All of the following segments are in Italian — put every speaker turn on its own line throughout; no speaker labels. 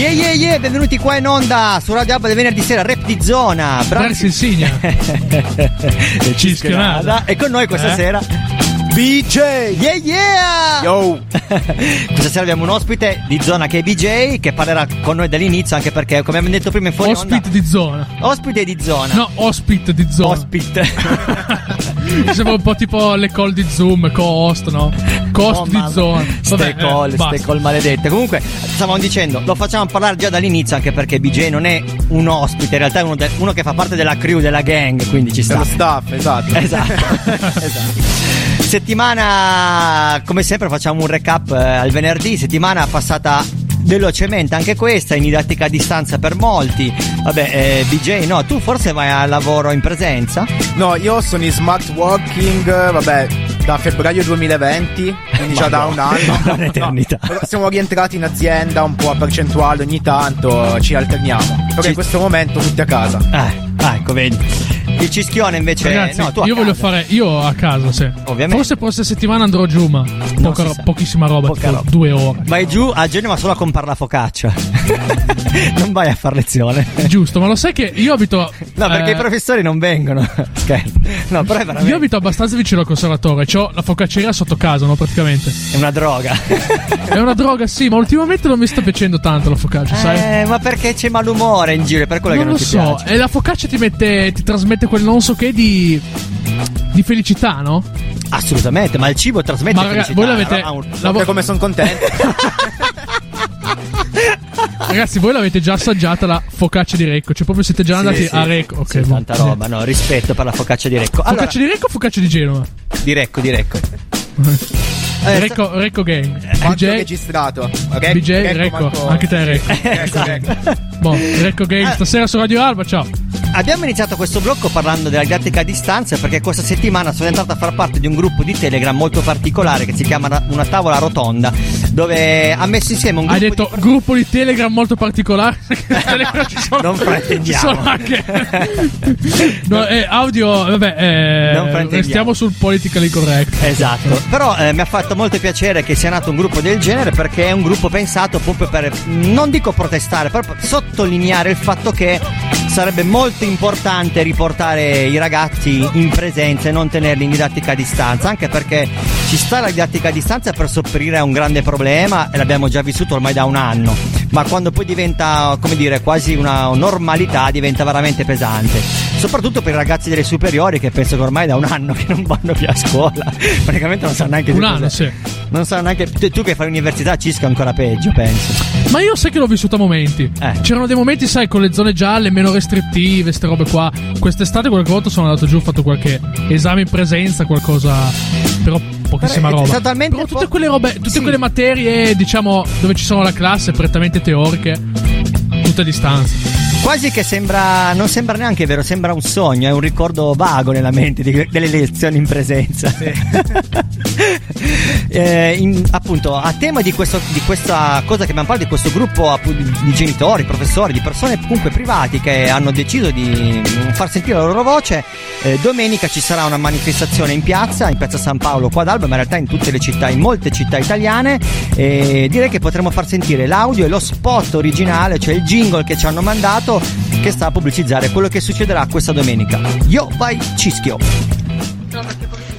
Yeah yeah yeah, benvenuti qua in onda su Radio Abba del venerdì sera, rap di zona.
Bravi Insignia. Cischionata.
E con noi questa
Eh?
sera BJ! Yeah yeah!
Yo!
Questa sera abbiamo un ospite di zona che è BJ che parlerà con noi dall'inizio anche perché come abbiamo detto prima in fuori onda
Ospite di zona.
Ospite di zona.
No, ospite di zona.
Ospite.
Mi sembra un po' tipo le call di Zoom, co-host, no? Co-host
Oh,
di
mamma.
zona.
Ste
Vabbè, eh,
call,
basta.
ste call maledette. Comunque, stavamo dicendo, lo facciamo parlare già dall'inizio anche perché BJ non è un ospite, in realtà è uno, de- uno che fa parte della crew, della gang, quindi ci sta.
Dello staff, esatto.
Esatto. esatto. Settimana, come sempre, facciamo un recap eh, al venerdì. Settimana passata velocemente anche questa, in didattica a distanza per molti. Vabbè, eh, BJ, no, tu forse vai a lavoro in presenza?
No, io sono in smart working, vabbè, da febbraio 2020, quindi già da un anno.
Un'eternità.
No, siamo rientrati in azienda un po' a percentuale ogni tanto, ci alterniamo. Però
Ci-
in questo momento tutti a casa.
Eh, ah, ecco, vedi. Il cischione invece.
Ragazzi,
no,
io voglio fare io a casa, sì.
Ovviamente.
Forse prossima settimana andrò giù, ma poca ro- pochissima roba,
Poca roba.
due ore.
Vai giù a Genova solo a comprare la focaccia. non vai a far lezione.
Giusto, ma lo sai che io abito.
No, perché
eh,
i professori non vengono. Scherzo. No, però è veramente.
Io abito abbastanza vicino al conservatore, ho la focacceria sotto casa, no? Praticamente.
È una droga.
È una droga, sì, ma ultimamente non mi sta piacendo tanto la focaccia, sai?
Eh, ma perché c'è malumore in giro? È per quello
non
che
lo
non ti
so,
piace.
e la focaccia ti mette, ti trasmette quel non so che di. di felicità, no?
Assolutamente, ma il cibo trasmette
Ma raga,
felicità,
voi l'avete-
ha un-
la-
Sapete come sono contento?
Ragazzi, voi l'avete già assaggiata la focaccia di Recco? Cioè, proprio siete già andati
Sì, sì.
a Recco? Ok,
Sì, tanta roba, no, rispetto per la focaccia di Recco. Allora,
Focaccia di Recco o focaccia di Genova?
di Recco, di Recco. Eh,
Recco, Recco Gang. DJ,
registrato? Re-
DJ, Recco.
Marco-
Anche te, Recco.
Ecco, ecco.
Boh, Recco Gang, stasera su Radio Alba, ciao.
Abbiamo iniziato questo blocco parlando della didattica a distanza perché questa settimana sono entrato a far parte di un gruppo di Telegram molto particolare che si chiama Una tavola rotonda dove ha messo insieme un gruppo
Hai detto
di...
gruppo di Telegram molto particolare. Ci sono,
Non fraintendiamo.
Ci sono anche. no, eh, audio, vabbè, eh,
Non
restiamo sul politically correct.
Esatto, però eh, mi ha fatto molto piacere che sia nato un gruppo del genere perché è un gruppo pensato proprio per, non dico protestare, però per sottolineare il fatto che sarebbe molto importante riportare i ragazzi in presenza e non tenerli in didattica a distanza, anche perché ci sta la didattica a distanza per sopperire a un grande problema e l'abbiamo già vissuto ormai da un anno, ma quando poi diventa, come dire, quasi una normalità diventa veramente pesante, soprattutto per i ragazzi delle superiori che penso che ormai da un anno che non vanno più a scuola, praticamente non sanno neanche
Un anno, sì.
Non sanno neanche tu, che fai l'università Cisco ancora peggio, penso.
Ma io sai che l'ho vissuto a momenti.
Eh.
C'erano dei momenti, sai, con le zone gialle, meno restrittive, ste robe qua. Quest'estate qualche volta sono andato giù, ho fatto qualche esame in presenza, qualcosa. Però pochissima
Però è
roba.
totalmente
Però tutte quelle robe, tutte
Sì.
quelle materie, diciamo, dove ci sono la classe, prettamente teoriche, tutte a distanza.
Quasi che sembra, non sembra neanche vero, sembra un sogno, è un ricordo vago nella mente di- delle lezioni in presenza. Eh, in- appunto, a tema di, questo- di questa cosa che abbiamo parlato, di questo gruppo di genitori, professori, di persone comunque privati che hanno deciso di far sentire la loro voce, eh, domenica ci sarà una manifestazione in piazza, in piazza San Paolo qua ad Alba, ma in realtà in tutte le città, in molte città italiane. E direi che potremo far sentire l'audio e lo spot originale, cioè il jingle che ci hanno mandato, che sta a pubblicizzare quello che succederà questa domenica. Io vai Cischio.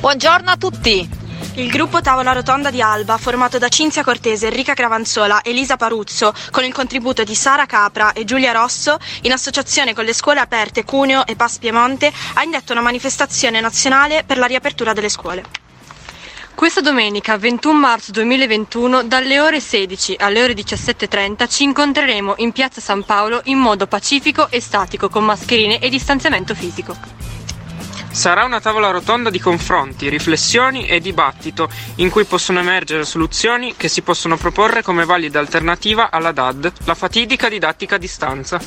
Buongiorno a tutti!
Il gruppo Tavola Rotonda di Alba, formato da Cinzia Cortese, Enrica Cravanzola, Elisa Paruzzo, con il contributo di Sara Capra e Giulia Rosso, in associazione con le scuole aperte Cuneo e Pas Piemonte, ha indetto una manifestazione nazionale per la riapertura delle scuole.
Questa domenica 21 marzo 2021 dalle ore 16 alle ore 17.30 ci incontreremo in piazza San Paolo in modo pacifico e statico con mascherine e distanziamento fisico.
Sarà una tavola rotonda di confronti, riflessioni e dibattito in cui possono emergere soluzioni che si possono proporre come valida alternativa alla DAD, la fatidica didattica a distanza.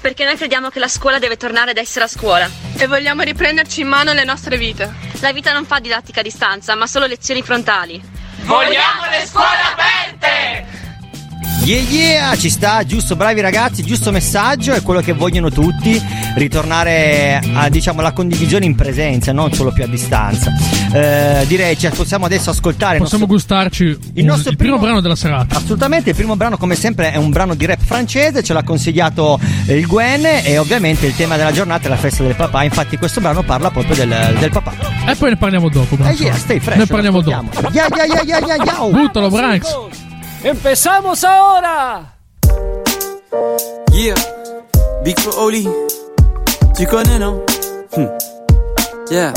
perché noi crediamo che la scuola deve tornare ad essere a scuola.
E vogliamo riprenderci in mano le nostre vite.
La vita non fa didattica a distanza, ma solo lezioni frontali.
Vogliamo le scuole aperte!
Yeah yeah, ci sta, giusto, bravi ragazzi, giusto messaggio, è quello che vogliono tutti, ritornare a diciamo alla condivisione in presenza, non solo più a distanza. Eh, direi ci possiamo adesso ascoltare
Possiamo
nostro-
gustarci
il
un-
nostro
il primo
primo-
brano della serata.
Assolutamente, il primo brano come sempre è un brano di rap francese, ce l'ha consigliato eh, il Gwen e ovviamente il tema della giornata è la festa del papà, infatti questo brano parla proprio del, del papà.
E poi ne parliamo dopo.
Eh
Branzo.
yeah, stay fresh.
Ne parliamo dopo.
Yeah yeah yeah yeah yeah yeah.
Buttalo, Branks.
¡Empezamos ahora!
Yeah, Big for Oli. Connais, non Hmm. Yeah.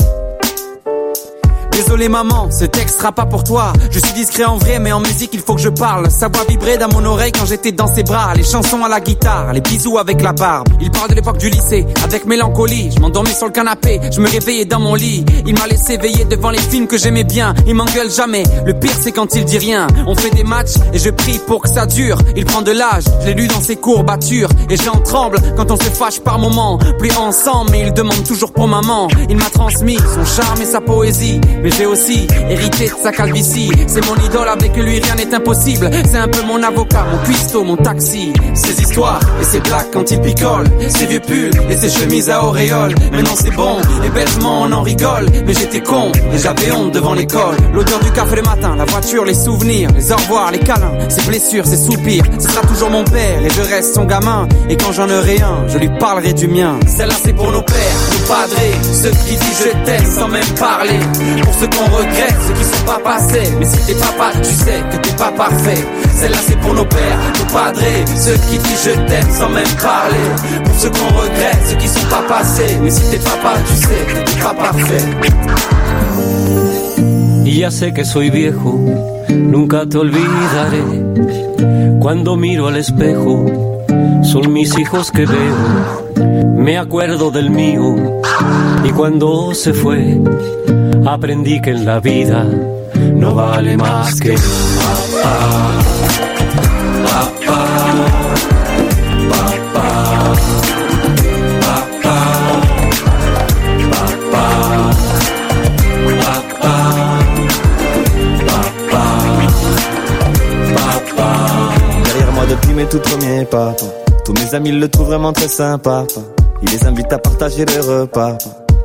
Désolé maman, ce texte sera pas pour toi. Je suis discret en vrai, mais en musique il faut que je parle. Sa voix vibrait dans mon oreille quand j'étais dans ses bras. Les chansons à la guitare, les bisous avec la barbe. Il parle de l'époque du lycée, avec mélancolie. Je m'endormais sur le canapé, je me réveillais dans mon lit. Il m'a laissé veiller devant les films que j'aimais bien. Il m'engueule jamais. Le pire c'est quand il dit rien. On fait des matchs et je prie pour que ça dure. Il prend de l'âge, je l'ai lu dans ses courbatures. Et j'en tremble quand on se fâche par moments. Plus ensemble, mais il demande toujours pour maman. Il m'a transmis son charme et sa poésie. J'ai aussi hérité de sa calvitie. C'est mon idole, avec lui rien n'est impossible. C'est un peu mon avocat, mon cuistot, mon taxi. Ses histoires et ses blagues quand il picole. Ses vieux pulls et ses chemises à auréole. Maintenant c'est bon, et bêtement on en rigole. Mais j'étais con et j'avais honte devant l'école. L'odeur du café le matin, la voiture, les souvenirs, les au revoir, les câlins, ses blessures, ses soupirs. Ce sera toujours mon père et je reste son gamin. Et quand j'en aurai un, je lui parlerai du mien. Celle-là c'est pour nos pères, nos padrés, ceux qui disent je t'aime sans même parler. Pour ceux qu'on regrette, ceux qui sont pas passés. Mais si t'es papa, tu sais que t'es pas parfait. Celle-là c'est pour nos pères, nos padrés, ceux qui disent je t'aime sans même parler. Pour ceux qu'on regrette, ceux qui sont pas passés. Mais si t'es papa, tu sais que t'es pas parfait.
Y ya sé que soy viejo, nunca te olvidaré. Cuando miro al espejo, son mis hijos que veo. Me acuerdo del mío y cuando se fue, aprendí que la vida no vale más que papá. Papá. Papá. Papá. Papá.
Derrière moi depuis mes tout premiers pas. Tous mes amis le trouvent vraiment très sympa. Il les invite à partager le repas.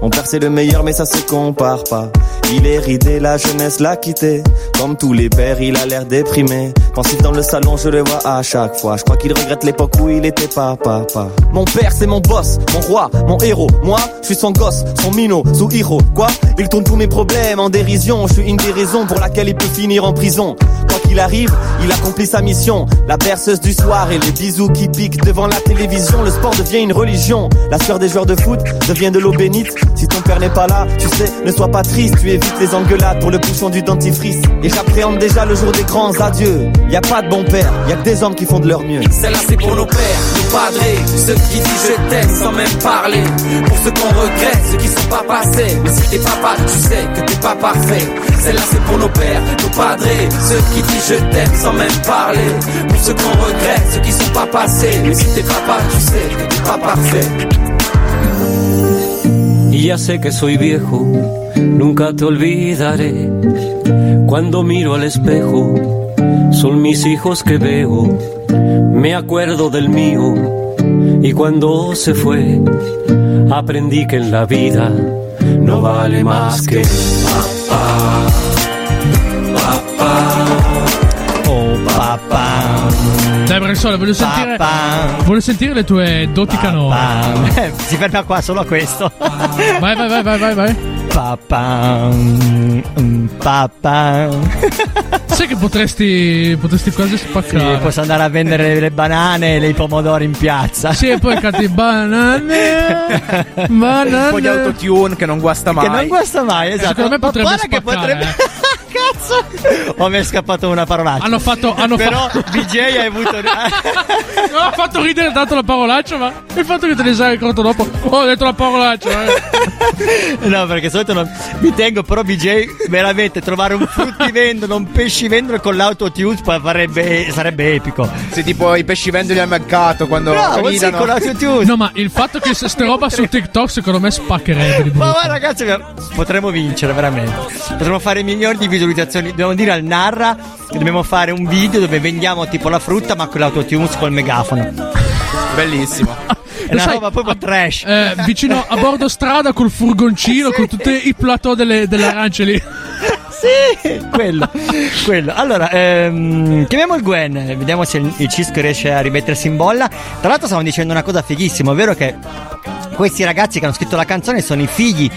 Mon père c'est le meilleur mais ça se compare pas. Il est ridé, la jeunesse l'a quitté. Comme tous les pères, il a l'air déprimé. Pensif dans le salon, je le vois à chaque fois. Je crois qu'il regrette l'époque où il était pas papa. Mon père c'est mon boss, mon roi, mon héros. Moi, je suis son gosse, son minot, sous héros. Quoi? Il tourne tous mes problèmes en dérision. Je suis une des raisons pour laquelle il peut finir en prison. Qu'il arrive, il accomplit sa mission. La berceuse du soir et les bisous qui piquent devant la télévision. Le sport devient une religion. La sueur des joueurs de foot devient de l'eau bénite. Si ton père n'est pas là, tu sais, ne sois pas triste. Tu évites les engueulades pour le bouchon du dentifrice. Et j'appréhende déjà le jour des grands adieux. Y a pas de bon père, y a que des hommes qui font de leur mieux.
Celle-là c'est pour nos pères, nos padrés, ceux qui disent je t'aime sans même parler. Pour ceux qu'on regrette, ceux qui sont pas passés. Mais si t'es papa, tu sais que t'es pas parfait. Celle-là c'est pour nos pères, nos padrés, ceux qui disent
Y ya sé que soy viejo, nunca te olvidaré. Cuando miro al espejo, son mis hijos que veo. Me acuerdo del mío y cuando se fue, aprendí que en la vida no vale más que papá.
Dai, Braxola, voglio sentire. Voglio sentire le tue doti canore.
Eh, si ferma qua solo a questo.
Vai, vai, vai, vai, vai, vai.
Papà. mm, Papà.
Sai che potresti. potresti quasi
Sì,
spaccare.
posso andare a vendere le banane e i pomodori in piazza.
Sì, e poi canti banane. Banane.
Un po' di autotune che non guasta mai.
Che non guasta mai, esatto.
Secondo me
Ma
potrebbe
che
spaccare,
potrebbe. Cazzo! O mi è scappato una parolaccia.
Hanno fatto. Hanno
Però
fa-
BJ hai avuto.
Non ha fatto ridere tanto la parolaccia, ma il fatto che te ne sei accorto dopo. Oh, ho detto la parolaccia. eh.
No, perché solito non mi tengo, però BJ veramente trovare un fruttivendolo, un pescivendolo con l'autotune farebbe, sarebbe epico.
Sì, tipo i pescivendoli al mercato quando
Bravo, sì, con l'autotune.
No, ma il fatto che se ste roba su TikTok secondo me spaccherebbe
Ma guarda, ragazzi, potremmo vincere veramente. Potremmo fare milioni di visualizzazioni. Dobbiamo dire al Narra che dobbiamo fare un video dove vendiamo tipo la frutta, ma con l'autotune col megafono.
Bellissimo.
È una roba proprio trash.
Eh, vicino a bordo strada col furgoncino con tutti i plateau delle, delle arance lì.
Sì, quello, quello. Allora, ehm, chiamiamo il Gwen, vediamo se il, il Cisco riesce a rimettersi in bolla. Tra l'altro stavamo dicendo una cosa fighissima, ovvero che questi ragazzi che hanno scritto la canzone sono i figli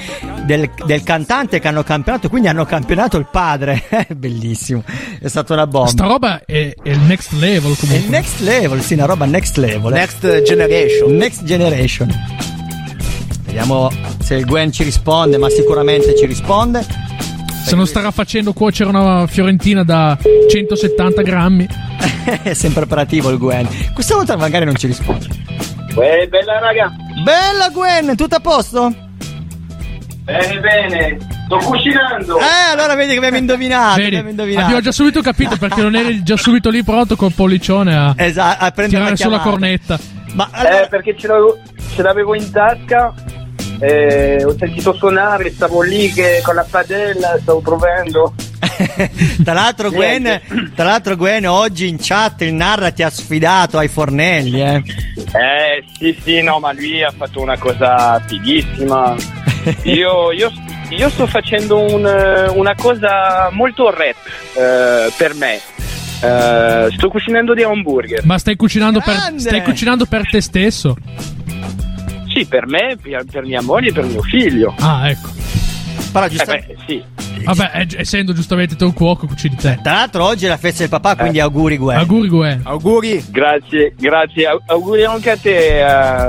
del, del cantante che hanno campionato, quindi hanno campionato il padre. Bellissimo, è stata una bomba.
Sta roba è, è il next level
È il
comunque.
next level, sì, una roba next level. eh.
Next generation.
Next generation. Vediamo se il Gwen ci risponde, ma sicuramente ci risponde.
Se non starà facendo cuocere una fiorentina da 170 grammi.
è sempre operativo il Gwen. Questa volta magari non ci risponde.
Uè, bella raga.
Bella Gwen, tutto a posto?
Bene, bene. Sto cucinando.
Eh, allora vedi che abbiamo indovinato.
Vedi,
abbiamo indovinato.
abbiamo già subito capito perché non eri già subito lì pronto col pollicione a,
Esatto, a prendere
tirare
la
sulla cornetta.
Ma
Eh, perché ce l'avevo, ce l'avevo in tasca. eh, ho sentito suonare, stavo lì che con la padella stavo provando.
tra l'altro Gwen, tra l'altro Gwen oggi in chat il Narra ti ha sfidato ai fornelli, eh.
Eh, sì, sì, no, ma lui ha fatto una cosa fighissima. Io, io- io sto facendo un, eh, una cosa molto rap eh, per me. Eh, sto cucinando dei hamburger.
Ma stai cucinando, per, stai cucinando per te stesso?
Sì, per me, per, per mia moglie e per mio figlio.
Ah, ecco.
Però
Eh,
giusto-
beh, sì.
Vabbè, eh, essendo giustamente te un cuoco, cucini te.
Tra l'altro oggi è la festa del papà, quindi auguri Gwen.
Auguri, Gwen.
Auguri.
Grazie, grazie. Au- Auguri anche a te,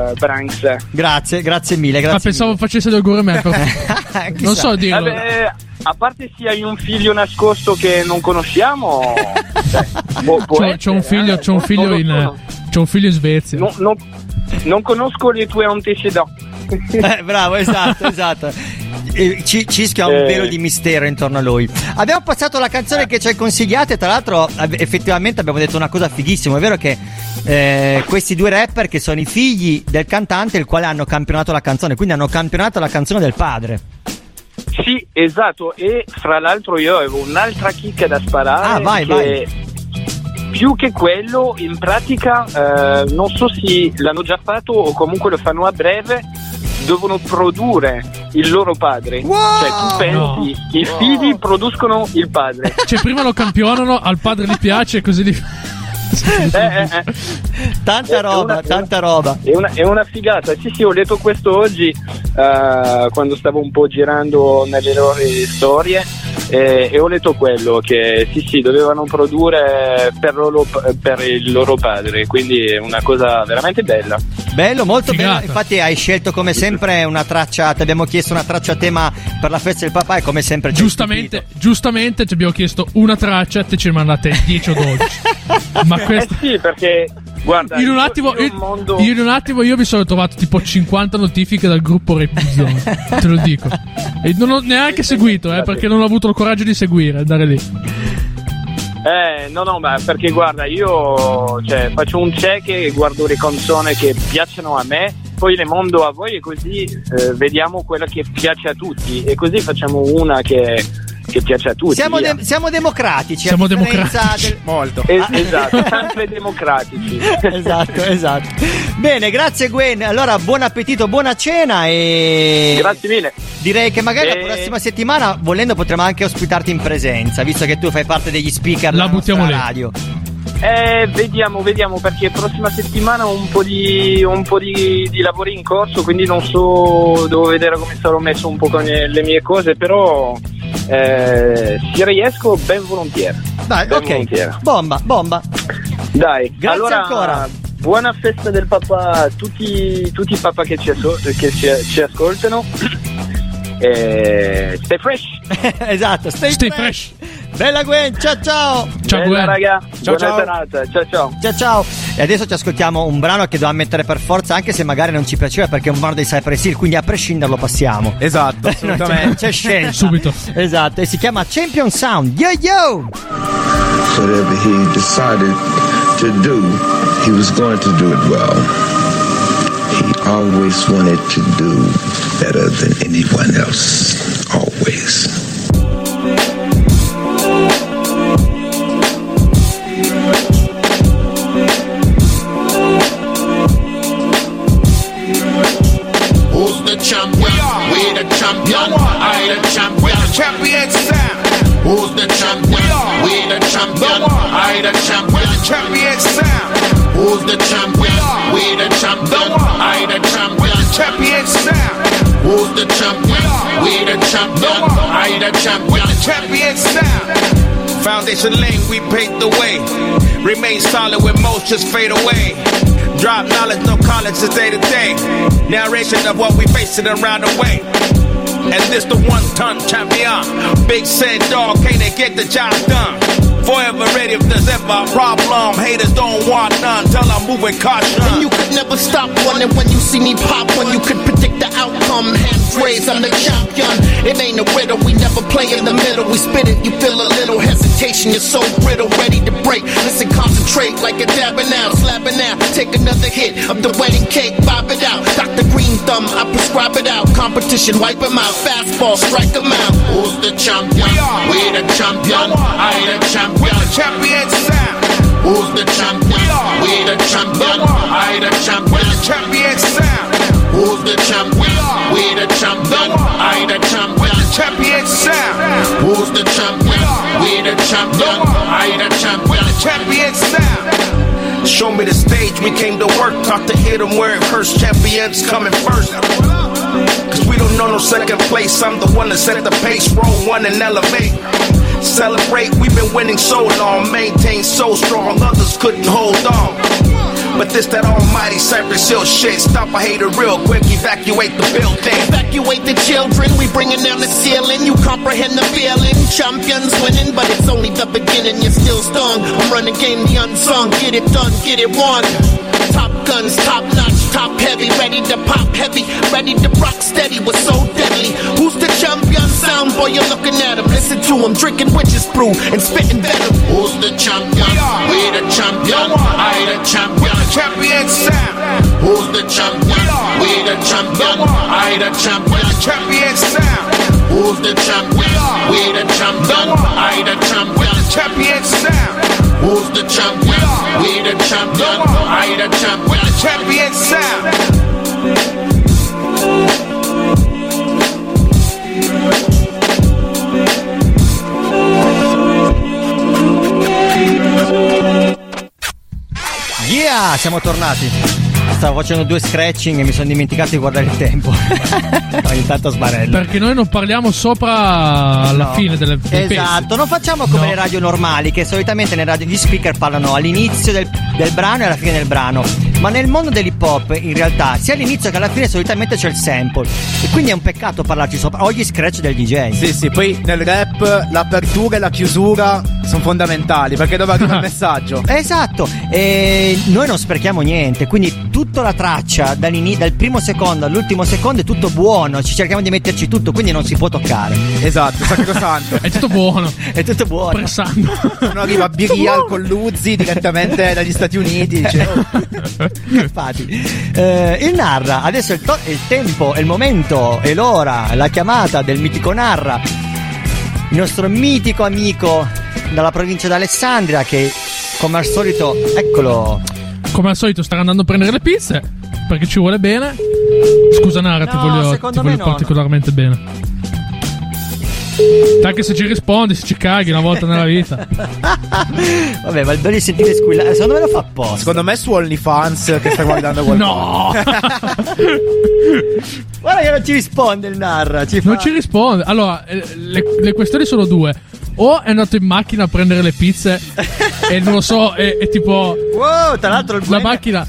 eh, Branks.
Grazie, grazie mille, grazie.
Ma pensavo facesse gli auguri a me. però-
mille.
non so dirlo.
Vabbè, a parte se hai un figlio nascosto che non conosciamo, cioè, può- può
C'ho,
essere,
c'ho un figlio,
eh,
c'ho un figlio in, c'ho un figlio in Svezia.
Non, non- non conosco le tue antecedenti.
Eh, bravo, esatto, esatto. Eh, Ci- Cischio ha un
Eh.
velo di mistero intorno a lui. Abbiamo passato la canzone che ci hai consigliato e tra l'altro effettivamente abbiamo detto una cosa fighissima, è vero che eh, questi due rapper che sono i figli del cantante il quale hanno campionato la canzone, quindi hanno campionato la canzone del padre.
Sì, esatto. E fra l'altro io avevo un'altra chicca da sparare.
Ah, vai,
che
vai.
Più che quello, in pratica, eh, non so se l'hanno già fatto o comunque lo fanno a breve, devono produrre il loro padre. Cioè, tu pensi, i figli producono il padre.
Cioè, prima lo campionano, al padre gli piace e così li.
Eh, eh, eh.
Tanta roba,
una-
tanta roba.
È una, è una figata, sì sì, ho letto questo oggi eh, quando stavo un po' girando nelle loro storie eh, e ho letto quello che sì sì, dovevano produrre per, loro- per il loro padre, quindi è una cosa veramente bella.
Bello, molto
Figata.
bello. Infatti hai scelto come sempre una traccia, ti abbiamo chiesto una traccia a tema per la festa del papà e come sempre ci
Giustamente, giustamente ci abbiamo chiesto una traccia, te ce ne mandate 10 o 12. Ma questo.
Eh sì, perché guarda,
In un, attimo,
io
io,
un mondo-
io in un attimo io mi sono trovato tipo 50 notifiche dal gruppo Repizzone. te lo dico. E non ho neanche seguito, eh, perché non ho avuto il coraggio di seguire, andare lì.
Eh, no, no, ma perché guarda, io cioè, faccio un check e guardo le canzoni che piacciono a me, poi le mondo a voi e così eh, vediamo quella che piace a tutti e così facciamo una che, che piace a tutti.
Siamo, de- siamo democratici.
Siamo democratici.
del-
Molto.
Es- esatto, sempre democratici.
esatto, esatto. Bene, grazie Gwen. Allora, buon appetito, buona cena e
Grazie mille.
direi che magari
E-
la prossima settimana, volendo, potremo anche ospitarti in presenza, visto che tu fai parte degli speaker
La
della
buttiamo
nostra
lì.
radio.
Eh, vediamo, vediamo, perché prossima settimana ho un po' di, un po' di, di lavori in corso, quindi non so, devo vedere come sarò messo un po' con le, le mie cose, però eh, se riesco ben volentieri.
Dai,
Ben
ok.
volentieri.
Bomba, bomba.
Dai,
Grazie
allora,
ancora.
Buona festa del papà a tutti, tutti i papà che ci, che ci, ci ascoltano. E stay fresh.
esatto, stay,
Stay
fresh. Bella Gwen, ciao ciao.
Ciao
Bella,
Gwen.
raga.
Ciao,
Buona
ciao.
Ciao ciao.
Ciao ciao. E adesso ci ascoltiamo un brano che dovevamo mettere per forza, anche se magari non ci piaceva perché è un brano dei Cypress Hill, quindi a prescindere lo passiamo.
Esatto,
Non c'è,
assolutamente.
c'è scelta.
Subito.
Esatto, e si chiama Champion Sound. Yo yo!
whatever he decided to do, he was going to do it well. He always wanted to do better than anyone else. Always.
Champion. Sound. Who's the champion? We the champion. I the champion. Champion sound. Who's the champion? We the champion. I the champion. Champion sound. Who's the champion? We the champion. I the champion. Champion sound.
Foundation lane, we paved the way. Remain solid when most just fade away. Drop knowledge, no college, it's day to day. Narration of what we facing around the way. And this the one ton champion. Big said dog, can't they get the job done? Forever ready if there's ever a problem. Haters don't want none till I'm moving caution.
And you could never stop running when you see me pop when you could predict the outcome. Hands raised, I'm the champion. It ain't a riddle, we never play in the middle. We spit it, you feel a little hesitation. You're so brittle, ready to break. Listen, concentrate like a dabbing out, slapping out. Take another hit of the wedding cake, bob it out. Dr. Green Thumb, I prescribe it out. Competition, wipe 'em out. Fastball, strike 'em out. Who's the champion? We're the champion. I the champion.
Champion sound.
Who's the champion? We're the champion. I the champion.
We're Champion sound.
Who's the champion? We're the champion. I the champion.
Champion sound.
Who's the champion? We the champion. I the champion.
Champion sound. Show me the stage, we came to work. Taught to hit them where it hurts. Champions coming first. Cause we don't know no second place. I'm the one that set the pace. Roll one and elevate. Celebrate, we've been winning so long. Maintain so strong, others couldn't hold on. But this that almighty Cypress Hill shit. Stop a hater real quick, evacuate the building.
Evacuate the children, we bringing down the ceiling. You comprehend the feeling. Champions winning, but it's only the beginning. You're still stung. I'm running game the unsung. Get it done, get it won. Top guns, top notch, top heavy, ready to pop heavy, ready to rock steady. Was so deadly. Who's the champion? Sound boy, you're looking at him. Listen to him, drinking witch's brew and spitting venom. Who's the champion? We the champion. I the champion.
Champion sound.
Who's the champion? We the champion. I the champion.
Champion sound.
Who's the champion? We the champion. I the champion.
Champion sound.
Who's the champion? We the champion. I the champion.
Champion sound.
Yeah, siamo tornati. Stavo facendo due scratching e mi sono dimenticato di guardare il tempo. Ogni tanto sbarello.
Perché noi non parliamo sopra alla
No.
fine delle, pezzi.
Esatto, non facciamo come
No.
le radio normali, che solitamente nelle radio gli speaker parlano all'inizio del, del brano e alla fine del brano. Ma nel mondo dell'hip hop, in realtà, sia all'inizio che alla fine solitamente c'è il sample. E quindi è un peccato parlarci sopra. O gli scratch del DJ.
Sì, sì, poi nel rap l'apertura e la chiusura sono fondamentali perché dove arriva il messaggio.
Esatto, e noi non sprechiamo niente, quindi tutta la traccia dal primo secondo all'ultimo secondo è tutto buono, ci cerchiamo di metterci tutto, quindi non si può toccare.
Esatto, sacrosanto.
È tutto buono.
È tutto buono.
Pressando.
Uno arriva Birial con Luzzi direttamente dagli Stati Uniti. Dice, oh,
Infatti, eh, il Narra, adesso è il, to- è il tempo, è il momento, è l'ora, la chiamata del mitico Narra, il nostro mitico amico dalla provincia d'Alessandria che come al solito, eccolo,
Come al solito sta andando a prendere le pizze. Perché ci vuole bene. Scusa Nara, ti
No,
voglio,
secondo
ti voglio
no.
particolarmente bene. Anche se ci rispondi, se ci caghi una volta nella vita.
vabbè, ma il bello di sentire squillare, secondo me lo fa apposta.
Secondo me su OnlyFans che sta guardando qualcosa.
No!
Guarda che non ci risponde il Narra, ci fa...
Non ci risponde. Allora, eh, le, le questioni sono due. O è andato in macchina a prendere le pizze e non lo so, è, è tipo
Wow, tra l'altro il
la
Gwen...
macchina.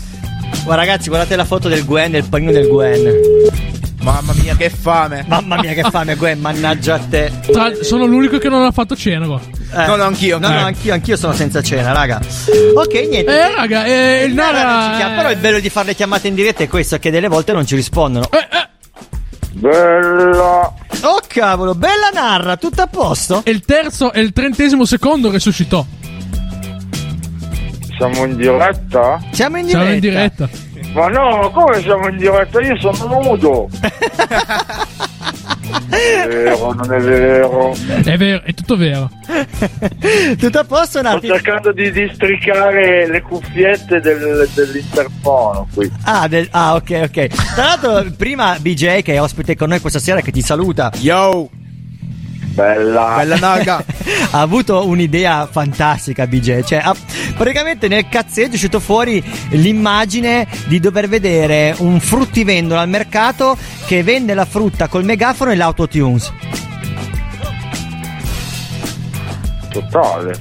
Guarda ragazzi, guardate la foto del Gwen, del panino del Gwen.
Mamma mia, che fame.
Mamma mia che fame Gwen, mannaggia a te.
Tra- sono l'unico che non ha fatto cena qua.
Eh,
No, no, anch'io.
No, no,
Eh.
anch'io, anch'io sono senza cena, raga. Ok, niente.
Eh, raga, eh, il
Nara
Nara-
non ci chiama, Però il bello di fare le chiamate in diretta è questo, che delle volte non ci rispondono.
Bella.
Oh cavolo, bella narra, tutto a posto?
E il terzo e il trentesimo secondo resuscitò.
Siamo in diretta?
Siamo in
Siamo in diretta.
Ma no, come siamo in diretta? Io sono nudo. non è vero, non è vero.
È vero, è tutto vero.
Tutto a posto,
Sto
Nardi?
cercando di districare le cuffiette del- dell'interfono qui.
Ah, del- ah, ok, ok. Tra l'altro, prima BJ, che è ospite con noi questa sera, che ti saluta.
Yo!
Bella.
Bella naga.
ha avuto un'idea fantastica BJ, cioè ha- praticamente nel cazzeggio è uscito fuori l'immagine di dover vedere un fruttivendolo al mercato che vende la frutta col megafono e l'autotunes.
Totale.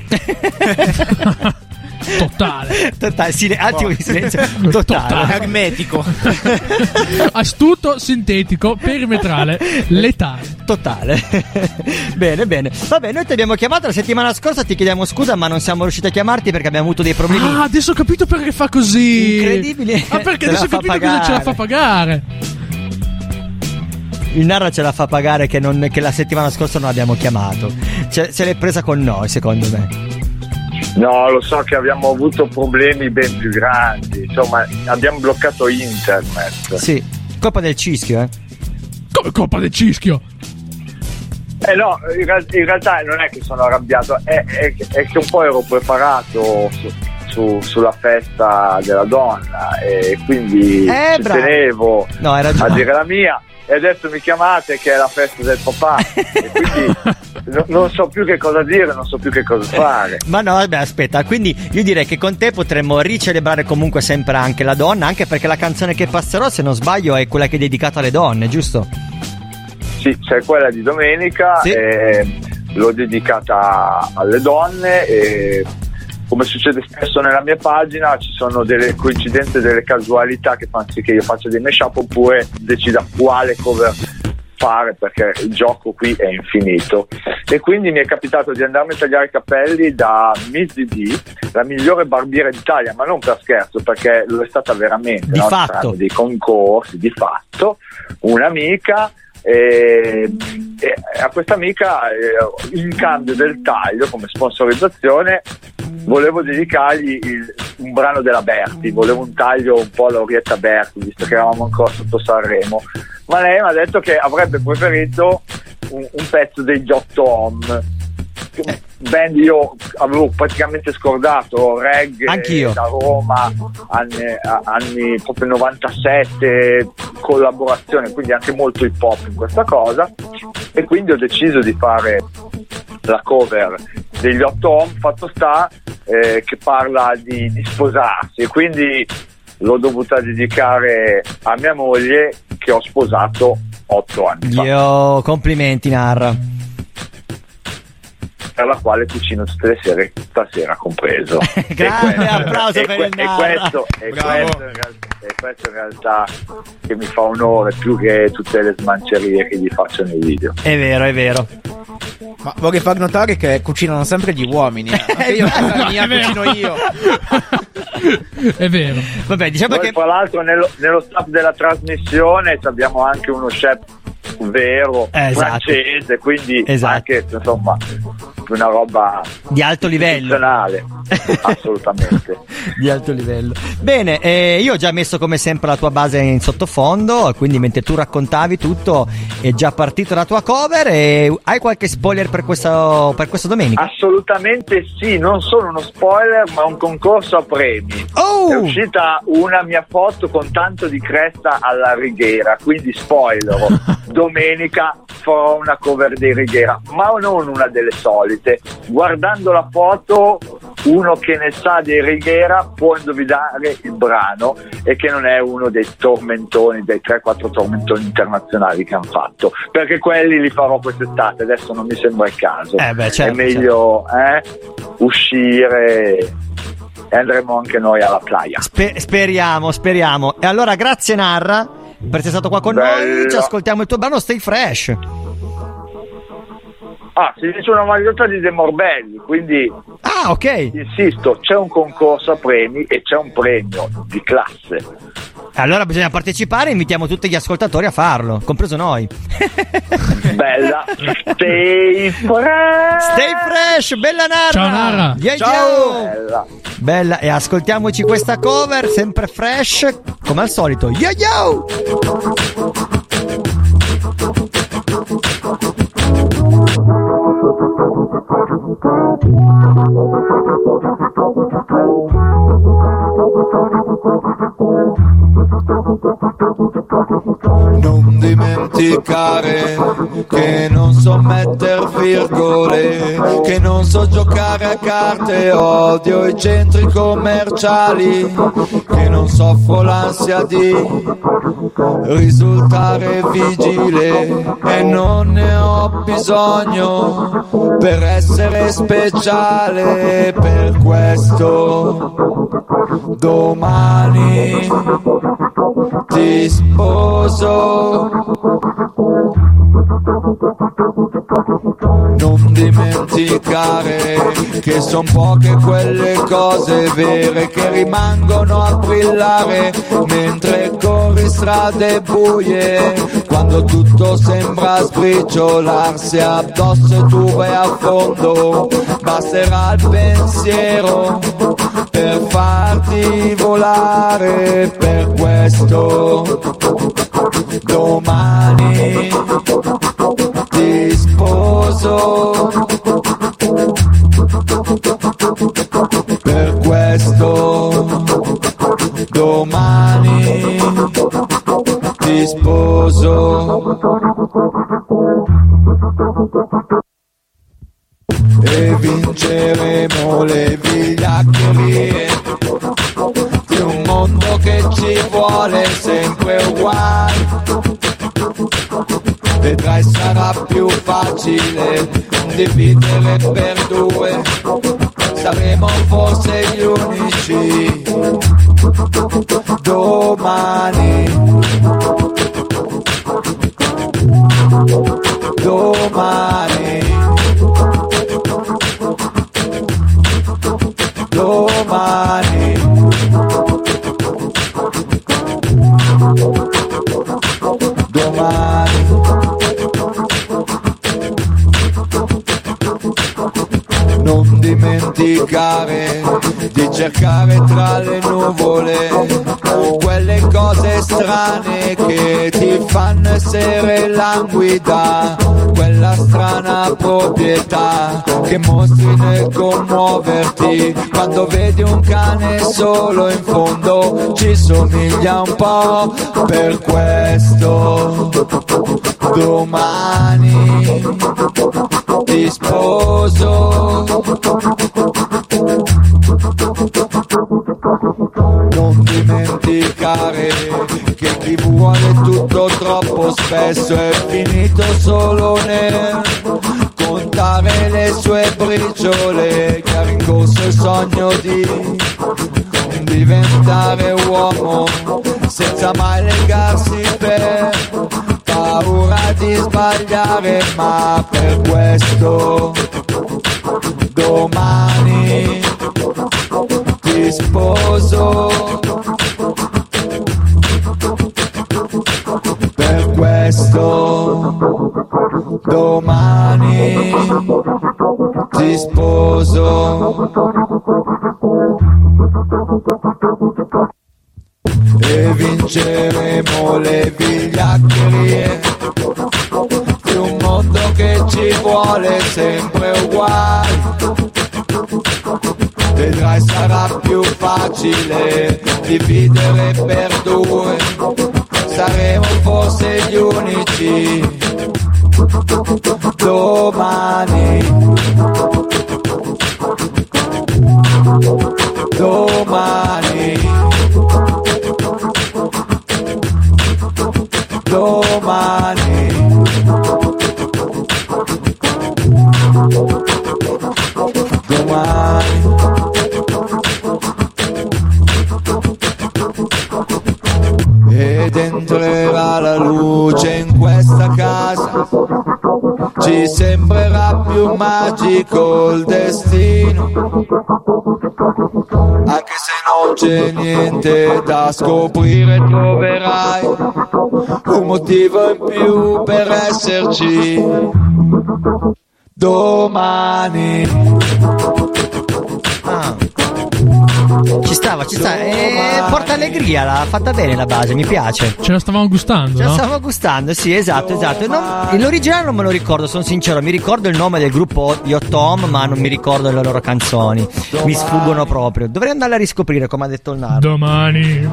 Totale.
Totale, sile- attimo di silenzio. Totale.
Hermetico.
Astuto, sintetico, perimetrale, letale.
Totale. bene, bene. Vabbè, noi ti abbiamo chiamato la settimana scorsa, ti chiediamo scusa, ma non siamo riusciti a chiamarti perché abbiamo avuto dei problemi.
Ah, adesso ho capito perché fa così.
Incredibile.
Ah, perché adesso ho capito cosa ce la fa pagare.
Il Narra ce la fa pagare che, non- che la settimana scorsa non abbiamo chiamato. Cioè, se l'è presa con noi, secondo me.
No, lo so che abbiamo avuto problemi ben più grandi. Insomma, abbiamo bloccato internet.
Sì, colpa del cischio, eh.
Come colpa del cischio?
Eh no, in, real- in realtà non è che sono arrabbiato, è, è- è che un po' ero preparato su- su- sulla festa della donna e quindi
Eh,
ci
bravo.
tenevo
No,
a dire la mia e adesso mi chiamate che è la festa del papà e quindi no- non so più che cosa dire, non so più che cosa fare.
Ma no, vabbè, aspetta, quindi io direi che con te potremmo ricelebrare comunque sempre anche la donna, anche perché la canzone che passerò, se non sbaglio, è quella che è dedicata alle donne, giusto?
Sì, c'è quella di domenica,
Sì.
l'ho dedicata alle donne e come succede spesso nella mia pagina ci sono delle coincidenze, delle casualità che fanno sì che io faccia dei mashup oppure decida quale cover fare perché il gioco qui è infinito e quindi mi è capitato di andarmi a tagliare i capelli da Miss DD la migliore barbiera d'Italia ma non per scherzo perché lo è stata veramente
Di
no?
fatto.
Saranno dei concorsi di fatto un'amica e, e a questa amica eh, in cambio del taglio come sponsorizzazione volevo dedicargli il- un brano della Berti. Volevo un taglio un po' alla Orietta Berti visto che eravamo ancora sotto Sanremo. Ma lei mi ha detto che avrebbe preferito un, un pezzo dei Giotto Home band io avevo praticamente scordato reggae
Anch'io.
da Roma anni, anni proprio 97 collaborazione quindi anche molto hip hop in questa cosa e quindi ho deciso di fare la cover degli otto home fatto sta eh, che parla di, di sposarsi e quindi l'ho dovuta dedicare a mia moglie che ho sposato otto anni fa
Io, complimenti, Narra.
Per la quale cucino tutte le sere, stasera compreso.
Grande
E questo-
applauso
e
per
que-
il
e
Narra.
questo, e questo in realtà, e questo in realtà che mi fa onore più che tutte le smancerie che gli faccio nei video.
È vero, è vero.
Ma vorrei far notare che cucinano sempre gli uomini. eh. Anche io casa mia
È vero.
cucino io.
È vero.
Vabbè, diciamo
Noi,
che.
tra l'altro nello, nello staff della trasmissione abbiamo anche uno chef vero
Eh, esatto.
francese, quindi
Esatto.
anche insomma una roba
Di alto livello.
assolutamente.
Di alto livello. Bene, eh, io ho già messo come sempre la tua base in sottofondo, quindi mentre tu raccontavi tutto è già partita la tua cover e hai qualche spoiler per questa, per questa domenica?
Assolutamente sì, non solo uno spoiler, ma un concorso a premi.
Oh!
È uscita una mia foto con tanto di cresta alla Righiera, quindi spoiler. Domenica farò una cover di Righiera, ma non una delle solite. Guardando la foto, uno che ne sa di Righiera può indovinare il brano e che non è uno dei tormentoni, dei 3-4 tormentoni internazionali che hanno fatto, perché quelli li farò quest'estate, adesso non mi sembra il caso.
Eh beh, certo,
è meglio eh, uscire e andremo anche noi alla playa.
Spe- speriamo, speriamo. E allora grazie Narra per essere stato qua con noi,
Bello.
ci ascoltiamo il tuo brano Stay Fresh.
Ah, si dice una maglietta di De Morbelli, quindi
Ah, ok.
insisto, c'è un concorso a premi e c'è un premio di classe.
Allora bisogna partecipare e invitiamo tutti gli ascoltatori a farlo, compreso noi.
Bella. Stay fresh.
Stay fresh, bella Nara.
Ciao, Nara.
Yeah,
Ciao.
yeah.
Bella.
Bella, e ascoltiamoci questa cover, sempre fresh, come al solito. Yo yo!
Non dimenticare che non so metter virgole, che non so giocare a carte, odio i centri commerciali, che non soffro l'ansia di risultare vigile e non ne ho bisogno per essere speciale, per questo domani ti sposo. Non dimenticare che son poche quelle cose vere che rimangono a brillare mentre corri strade buie quando tutto sembra sbriciolarsi addosso e tu vai a fondo. Basterà il pensiero per farti volare per questo domani ti sposo per questo. Domani ti sposo e vinceremo le vigliaccherie mondo che ci vuole sempre uguali vedrai sarà più facile dividere per due. Saremo forse gli unici domani. Domani. Domani dimenticare di cercare tra le nuvole quelle cose strane che ti fanno essere languida quella strana proprietà che mostri nel commuoverti. Quando vedi un cane solo in fondo ci somiglia un po' per questo domani. Ti sposo non dimenticare che chi vuole tutto troppo spesso è finito solo nel contare le sue briciole che ha rincorso il sogno di diventare uomo senza mai legarsi per paura di sbagliare ma per questo domani ti sposo. Per questo domani ti sposo e vinceremo le vigliaccherie. Di un mondo che ci vuole sempre uguali. Vedrai sarà più facile dividere per due. Saremo forse gli unici. Domani. Domani ci sembrerà più magico il destino. Anche se non c'è niente da scoprire, troverai un motivo in più per esserci. Domani.
Ci stava, ci sta. E porta allegria, l'ha fatta bene la base, mi piace.
Ce la stavamo gustando,
Ce la
no?
stavo gustando, sì, esatto, esatto. Non- l'originale non me lo ricordo, sono sincero. Mi ricordo il nome del gruppo Io Tom, ma non mi ricordo le loro canzoni. Mi sfuggono proprio. Dovrei andarle a riscoprire, come ha detto il Nardo.
Domani.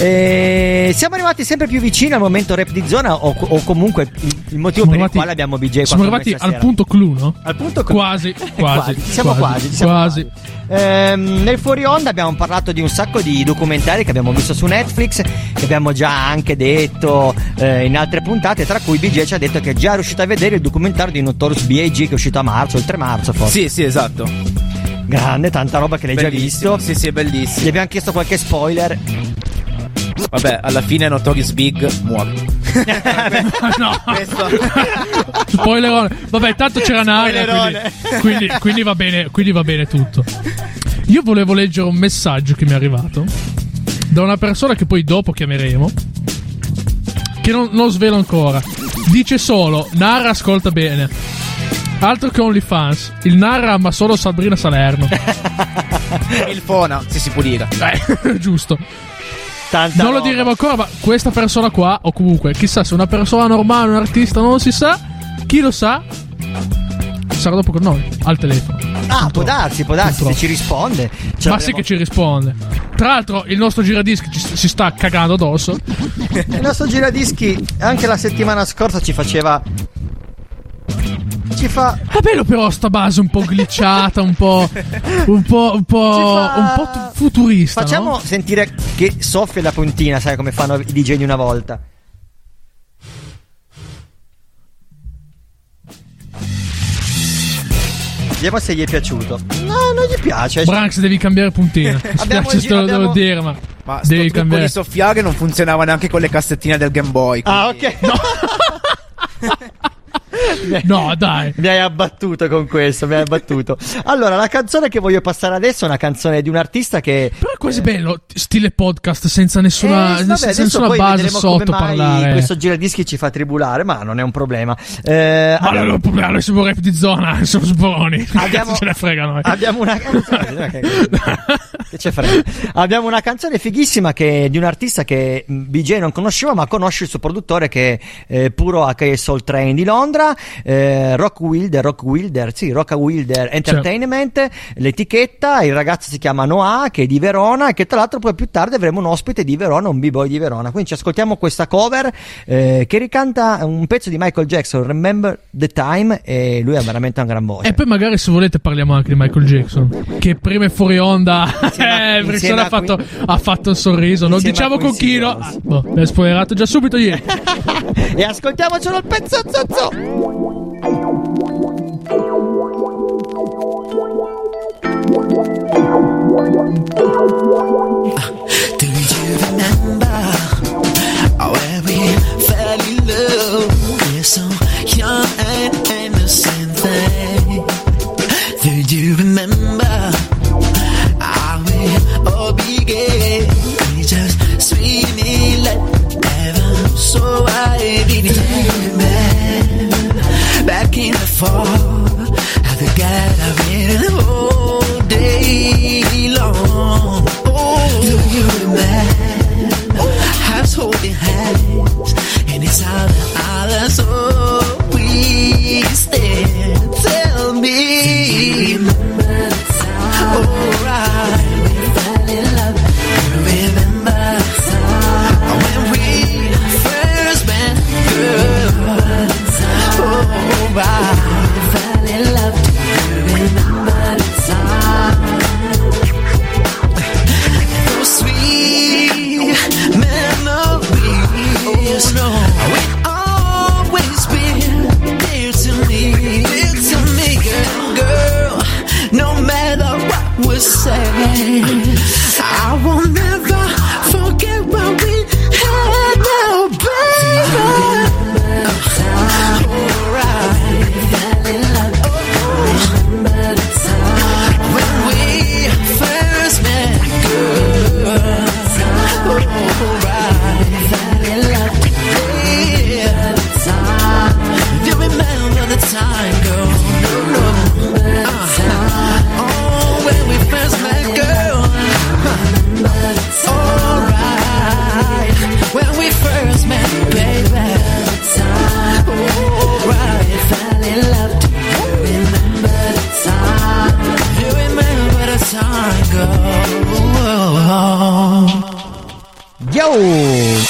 E siamo arrivati sempre più vicino al momento rap di zona, o, o comunque il, motivo
Siamo
per
arrivati-
il quale abbiamo BJ
Siamo arrivati al punto clou, no?
Al punto
Quasi, quasi.
Siamo quasi, siamo
quasi.
Ehm, nel fuori onda abbiamo parlato di un sacco di documentari che abbiamo visto su Netflix, che abbiamo già anche detto eh, in altre puntate, tra cui BJ ci ha detto che è già riuscito a vedere il documentario di Notorious B.I.G. che è uscito a marzo, il 3 marzo forse.
Sì, sì, esatto.
Grande, tanta roba che l'hai già
Bellissimo.
visto.
Sì, sì, è bellissimo.
Gli abbiamo chiesto qualche spoiler.
Vabbè, alla fine Notorious Big muore.
no. Spoilerone. Vabbè, tanto c'era
Spoilerone.
quindi, quindi, quindi va bene, quindi va bene tutto. Io volevo leggere un messaggio che mi è arrivato da una persona che poi dopo chiameremo. Che non, non svelo ancora. Dice solo: Nara ascolta bene. Altro che OnlyFans. Il Nara ama solo Sabrina Salerno.
Il Fona, se si può dire.
Eh, giusto.
Tanta
non lo
roba.
diremo ancora, ma questa persona qua, o comunque, chissà se una persona normale, un artista, non si sa. Chi lo sa? Sarà dopo con noi, al telefono.
Ah, può darsi, può darsi, se ci risponde. Ce
Ma sì che ci risponde. Tra l'altro, il nostro giradischi ci- si sta cagando addosso.
Il nostro giradischi anche la settimana scorsa ci faceva. Ci fa.
È bello però sta base un po' glitchata, un po'. un po'. un po'. un po' tu- futurista.
Facciamo
no?
sentire che soffia la puntina, sai come fanno i DJ di una volta. Vediamo se gli è piaciuto. No, non gli piace.
Branks, devi cambiare puntina. Mi
Abbiamo
spiace se te lo
gi-
devo
abbiamo-
dire, ma.
Ma
devi cambiare.
di soffiare non funzionava neanche con le cassettine del Game Boy.
Ah, ok.
No, dai.
Mi hai abbattuto con questo, mi hai abbattuto. Allora, la canzone che voglio passare adesso è una canzone di un artista che.
Però è quasi bello, stile podcast, senza nessuna,
Eh, vabbè,
senza nessuna base sotto parlare.
Questo giradischi ci fa tribulare, ma non è un problema. Eh,
Ma
allora,
non è un problema, noi siamo rap di zona, siamo sboroni.
Abbiamo-
ce ne frega noi.
Abbiamo una canzone. che ce frega. Abbiamo una canzone fighissima che di un artista che BJ non conosceva, ma conosce il suo produttore che è eh, puro HK Soul Train di Londra. Eh, Rock Wilder, Rock Wilder, sì, Rock Wilder Entertainment. L'etichetta, il ragazzo si chiama Noah, che è di Verona, e che tra l'altro poi più tardi avremo un ospite di Verona, un b-boy di Verona. Quindi ci ascoltiamo questa cover eh, che ricanta un pezzo di Michael Jackson, Remember the Time, e lui ha veramente una gran voce.
E poi magari se volete parliamo anche di Michael Jackson, che prima è fuori onda, eh, ha fatto, ha fatto un sorriso, non diciamo con chi, no? Ah, boh, l'hai spoilerato già subito ieri.
e ascoltiamocelo il pezzo zozzo.
Do you remember where we fell in love? We're so young and innocent then. Do you remember how we all began? far. I could get away all day long. Oh, do you remember? Oh. Holding hands, and it's out of our soul.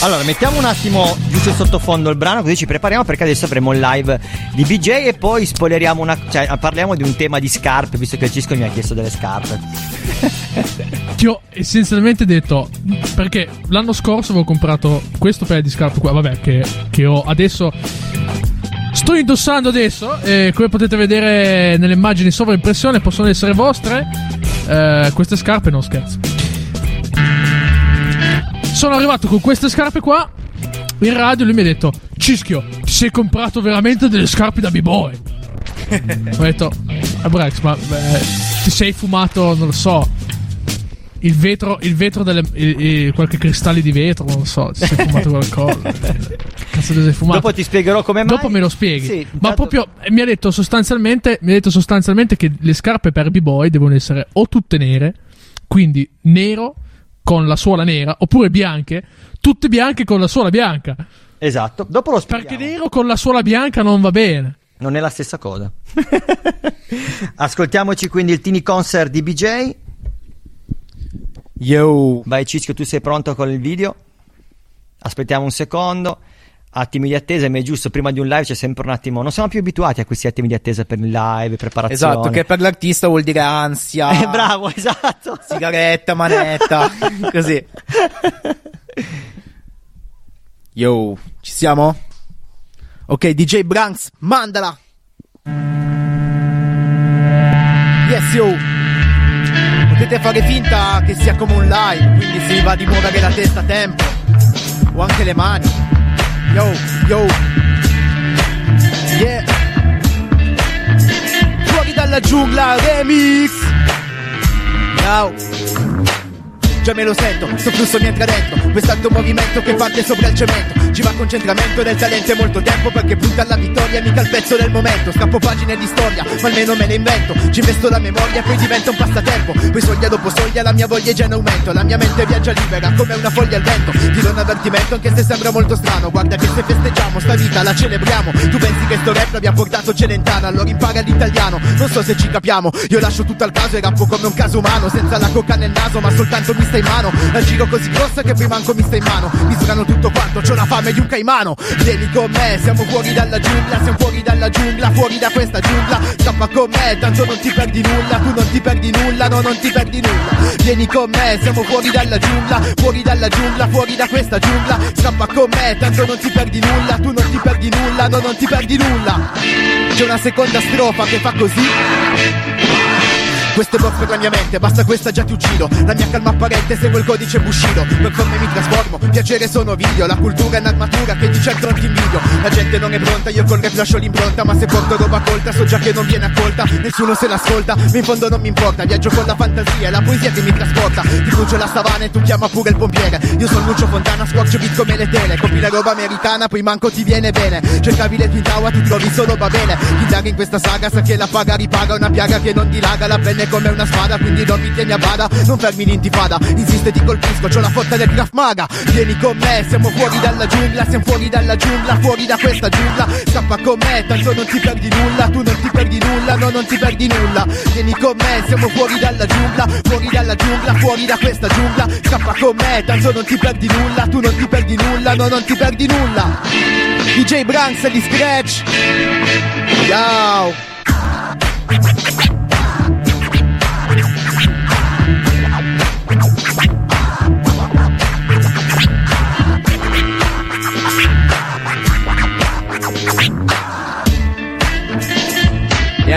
Allora, mettiamo un attimo giusto sottofondo il brano, così ci prepariamo perché adesso avremo il live di BJ e poi spoileriamo una. cioè parliamo di un tema di scarpe, visto che il Cisco mi ha chiesto delle scarpe.
Ti ho essenzialmente detto perché l'anno scorso avevo comprato questo paio di scarpe qua, vabbè, che, che ho adesso. Sto indossando adesso, e come potete vedere nelle immagini sovraimpressione, possono essere vostre. Eh, queste scarpe, non scherzo. Sono arrivato con queste scarpe qua. In radio lui mi ha detto: Cischio, ti sei comprato veramente delle scarpe da B-boy. Ho detto: "Ah, Brex, ma beh, ti sei fumato, non lo so. Il vetro, il vetro delle. il- il- qualche cristalli di vetro, non lo so. Ti sei fumato qualcosa. Cazzo ti sei fumato?
Dopo ti spiegherò come mai.
Dopo me lo spieghi.
Sì,
Ma proprio eh, mi ha detto sostanzialmente. Mi ha detto sostanzialmente che le scarpe per B-boy devono essere o tutte nere, quindi nero con la suola nera, oppure bianche, tutte bianche con la suola bianca.
Esatto. Dopo lo spieghiamo.
Perché nero con la suola bianca non va bene.
Non è la stessa cosa. Ascoltiamoci quindi il Tini Concert di BJ.
Yo.
Vai Cischio, tu sei pronto con il video? Aspettiamo un secondo. Attimi di attesa, ma è giusto, prima di un live c'è sempre un attimo. Non siamo più abituati a questi attimi di attesa per il live, preparazione.
Esatto, che per l'artista vuol dire ansia.
Eh, bravo, esatto.
Sigaretta, manetta, così. Yo, ci siamo? Ok, DJ Branks, mandala! Yes, yo! Potete fare finta che sia come un live, quindi si va di muovere la testa a tempo. O anche le mani. Yo, yo. Yeah. Fuori dalla giungla, remix. Yo. Già me lo sento, sto flusso mi entra dentro Quest'altro movimento che parte sopra il cemento Ci va concentramento del talento e molto tempo Perché punta alla vittoria, mica il pezzo del momento Scappo pagine di storia, ma almeno me le invento Ci investo la memoria, poi diventa un passatempo Poi soglia dopo soglia, la mia voglia è già in aumento La mia mente viaggia libera, come una foglia al vento Ti do un avvertimento anche se sembra molto strano Guarda che se festeggiamo, sta vita la celebriamo Tu pensi che sto rap abbia portato Celentano Allora impara l'italiano, non so se ci capiamo Io lascio tutto al caso e rappo come un caso umano Senza la coca nel naso, ma soltanto mi sta in mano. La giro così grossa che prima manco mi sta in mano. Misurano tutto quanto, c'ho la fame di un caimano. Vieni con me, siamo fuori dalla giungla Siamo fuori dalla giungla, fuori da questa giungla. Scappa con me, tanto non ti perdi nulla Tu non ti perdi nulla, no non ti perdi nulla. Vieni con me, siamo fuori dalla giungla Fuori dalla giungla, fuori da questa giungla. Scappa con me, tanto non ti perdi nulla Tu non ti perdi nulla, no non ti perdi nulla. C'è una seconda strofa che fa così questo è box per la mia mente, basta questa già ti uccido. La mia calma apparente, seguo il codice Bushido. Per come mi trasformo, piacere sono video. La cultura è un'armatura che di certo non ti invidio. La gente non è pronta, io col rap lascio l'impronta Ma se porto roba colta, so già che non viene accolta. Nessuno se l'ascolta, ma in fondo non mi importa. Viaggio con la fantasia, è la poesia che mi trasporta. Ti brucio la savana e tu chiama pure il pompiere. Io sono Lucio Fontana, squarcio beat come le tele. Copi la roba americana, poi manco ti viene bene. Cercavi le Twin Tower, ti trovi solo va bene Chi in questa saga sa che la paga ripaga Una piaga che non dilaga, la pelle come una spada Quindi non mi tieni a bada, non fermi l'intifada Insiste ti colpisco, c'ho la fotta del Krav Maga. Vieni con me, siamo fuori dalla giungla Siamo fuori dalla giungla, fuori da questa giungla. Scappa con me, tanto non ti perdi nulla Tu non ti perdi nulla, no non ti perdi nulla. Vieni con me, siamo fuori dalla giungla Fuori dalla giungla, fuori da questa giungla. Scappa con me, tanto non ti perdi nulla Tu non ti perdi nulla, no non ti perdi nulla. DJ Branks e gli Scratch. Ciao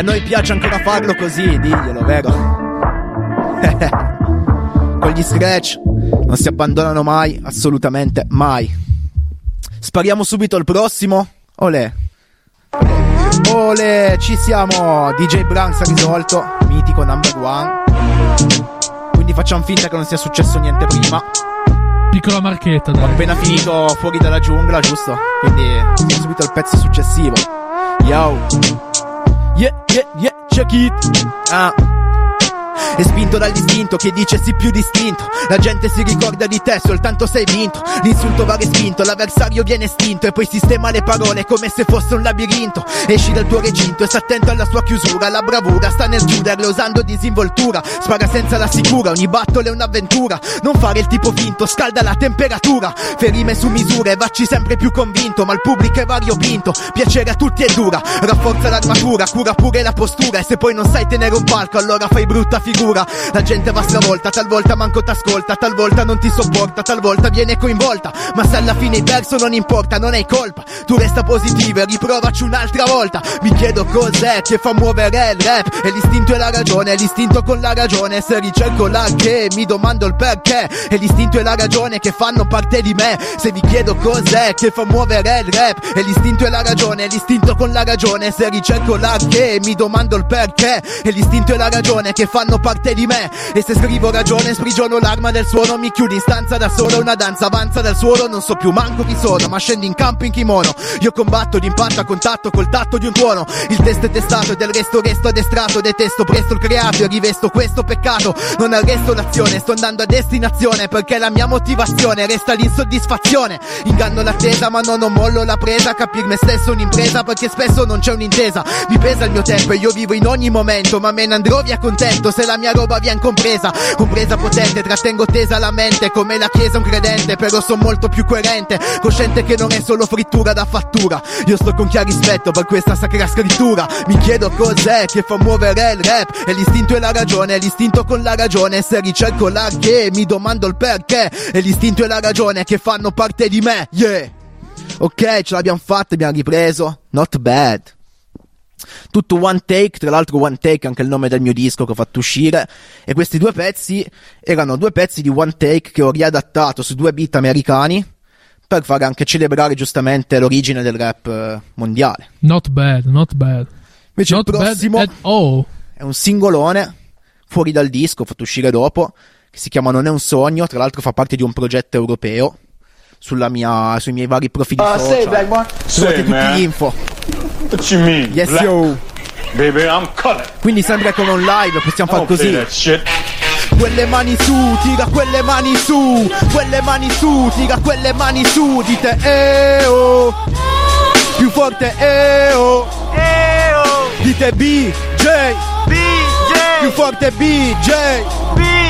a noi piace ancora farlo così, diglielo, vero? Con gli scratch non si abbandonano mai, assolutamente mai. Spariamo subito al prossimo? Olè. Ole, ci siamo! DJ Branks ha risolto, mitico number one. Quindi facciamo finta che non sia successo niente prima.
Piccola marchetta,
Ho
dai.
appena finito fuori dalla giungla, giusto? Quindi subito al pezzo successivo. Yo. Yeah, yeah, yeah, check it. Ah. E spinto dall'istinto che dice sì più distinto. La gente si ricorda di te soltanto se hai vinto. L'insulto va respinto, l'avversario viene estinto. E poi sistema le parole come se fosse un labirinto. Esci dal tuo recinto e sta attento alla sua chiusura. La bravura sta nel chiuderlo usando disinvoltura. Spara senza la sicura, ogni battle è un'avventura. Non fare il tipo finto, scalda la temperatura. Ferime su misure, vacci sempre più convinto. Ma il pubblico è variopinto, piacere a tutti è dura. Rafforza l'armatura, cura pure la postura. E se poi non sai tenere un palco allora fai brutta figura La gente va stravolta, talvolta manco t'ascolta Talvolta non ti sopporta, talvolta viene coinvolta. Ma se alla fine hai perso non importa, non hai colpa. Tu resta positivo e riprovaci un'altra volta. Mi chiedo cos'è che fa muovere il rap. E l'istinto è la ragione, l'istinto con la ragione. Se ricerco la che, mi domando il perché. E l'istinto è la ragione che fanno parte di me. Se vi chiedo cos'è che fa muovere il rap. E l'istinto è la ragione, l'istinto con la ragione. Se ricerco la che, mi domando il perché. E l'istinto è la ragione che fanno parte di me. E se scrivo ragione sprigiono l'arma del suono. Mi chiudo in stanza da solo, una danza avanza dal suolo. Non so più manco chi sono, ma scendi in campo in kimono. Io combatto d'impatto a contatto col tatto di un tuono. Il test è testato e del resto resto addestrato. Detesto presto il creato e rivesto questo peccato. Non arresto l'azione, sto andando a destinazione Perché la mia motivazione resta l'insoddisfazione. Inganno l'attesa ma non ho mollo la presa. Capir me stesso è un'impresa perché spesso non c'è un'intesa. Mi pesa il mio tempo e io vivo in ogni momento Ma me ne andrò via contento se la mia roba viene compresa. Compresa potente, trattengo tesa la mente Come la chiesa un credente, però sono molto più coerente. Cosciente che non è solo frittura da fattura. Io sto con chiaro rispetto per questa sacra scrittura. Mi chiedo cos'è che fa muovere il rap. E l'istinto è la ragione, l'istinto con la ragione. Se ricerco la che, mi domando il perché. E l'istinto è la ragione che fanno parte di me, yeah. Ok, ce l'abbiamo fatta, abbiamo ripreso. Not bad tutto one take, tra l'altro one take è anche il nome del mio disco che ho fatto uscire e questi due pezzi erano due pezzi di one take che ho riadattato su due beat americani per fare anche celebrare giustamente l'origine del rap eh, mondiale.
Not bad, not bad.
Invece
Not
il prossimo
bad at all.
è un singolone fuori dal disco, fatto uscire dopo, che si chiama Non è un sogno, tra l'altro fa parte di un progetto europeo sulla mia, sui miei vari profili
Uh,
social.
Blackmore.
Trovate
Say,
tutti info.
What you mean?
Yes,
Black?
yo.
Baby, I'm coming.
Quindi sembra come un live, possiamo
don't play
così.
that shit.
Quelle mani su, tira quelle mani su, quelle mani su, tira quelle mani su, dite eh oh. Più forte eh oh. Dite BJ. BJ. Più forte BJ. BJ.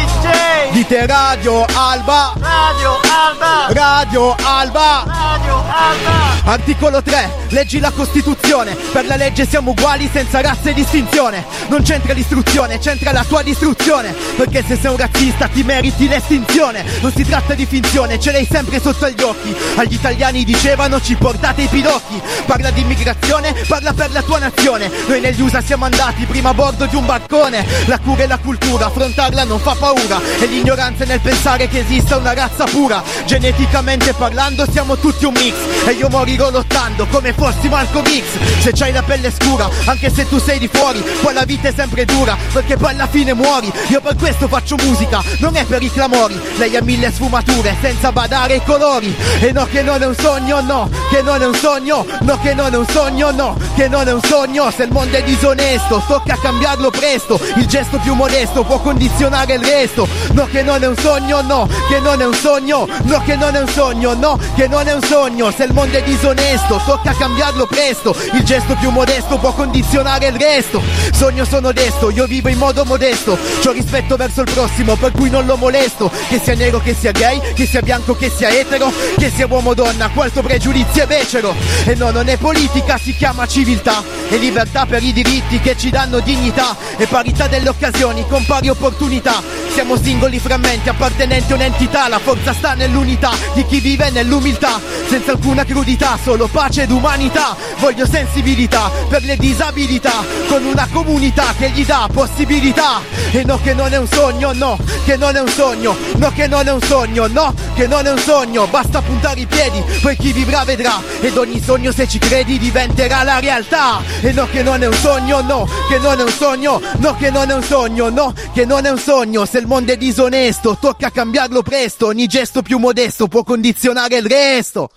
Dite Radio Alba. Radio Alba. Radio Alba. Radio Alba. Articolo 3, leggi la Costituzione. Per la legge siamo uguali senza razza e distinzione. Non c'entra l'istruzione, c'entra la tua distruzione. Perché se sei un razzista ti meriti l'estinzione. Non si tratta di finzione, ce l'hai sempre sotto gli occhi. Agli italiani dicevano ci portate i pidocchi. Parla di immigrazione, parla per la tua nazione. Noi negli USA siamo andati prima a bordo di un barcone. La cura e la cultura, affrontarla non fa paura. E l'ignoranza è nel pensare che esista una razza pura. Geneticamente parlando siamo tutti un mix. E io morirò lottando come fossi Malcolm X. Se c'hai la pelle scura, anche se tu sei di fuori, poi la vita è sempre dura. Perché poi alla fine muori. Io per questo faccio musica, non è per i clamori. Lei ha mille sfumature senza badare ai colori. E no, che non è un sogno, no, che non è un sogno, no, che non è un sogno, no, che non è un sogno. Se il mondo è disonesto, tocca cambiarlo presto. Il gesto più modesto può condizionare il resto. No, che non è un sogno, no, che non è un sogno, no, che non è un sogno, no, che non è un sogno. Se il mondo è disonesto, tocca cambiarlo presto. Il gesto più modesto può condizionare il resto. Sogno sono desto, io vivo in modo modesto. C'ho rispetto verso il prossimo, per cui non lo molesto. Che sia nero, che sia gay, che sia bianco, che sia etero, che sia uomo o donna, quanto pregiudizio è becero. E no, non è politica, si chiama civiltà. E libertà per i diritti che ci danno dignità. E parità delle occasioni con pari opportunità. Siamo singoli frammenti appartenenti a un'entità. La forza sta nell'unità di chi vive nell'umiltà. Senza alcuna crudità, solo pace ed umanità. Voglio sensibilità per le disabilità. Con una comunità che gli dà possibilità. E no, che non è un sogno, no, che non è un sogno. No, che non è un sogno, no, che non è un sogno. Basta puntare i piedi, poi chi vivrà vedrà. Ed ogni sogno, se ci credi, diventerà la realtà. E no, che non è un sogno, no, che non è un sogno. No, che non è un sogno, no, che non è un sogno. Se il mondo è disonesto, tocca cambiarlo presto. Ogni gesto più modesto può condizionare il resto.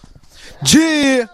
G.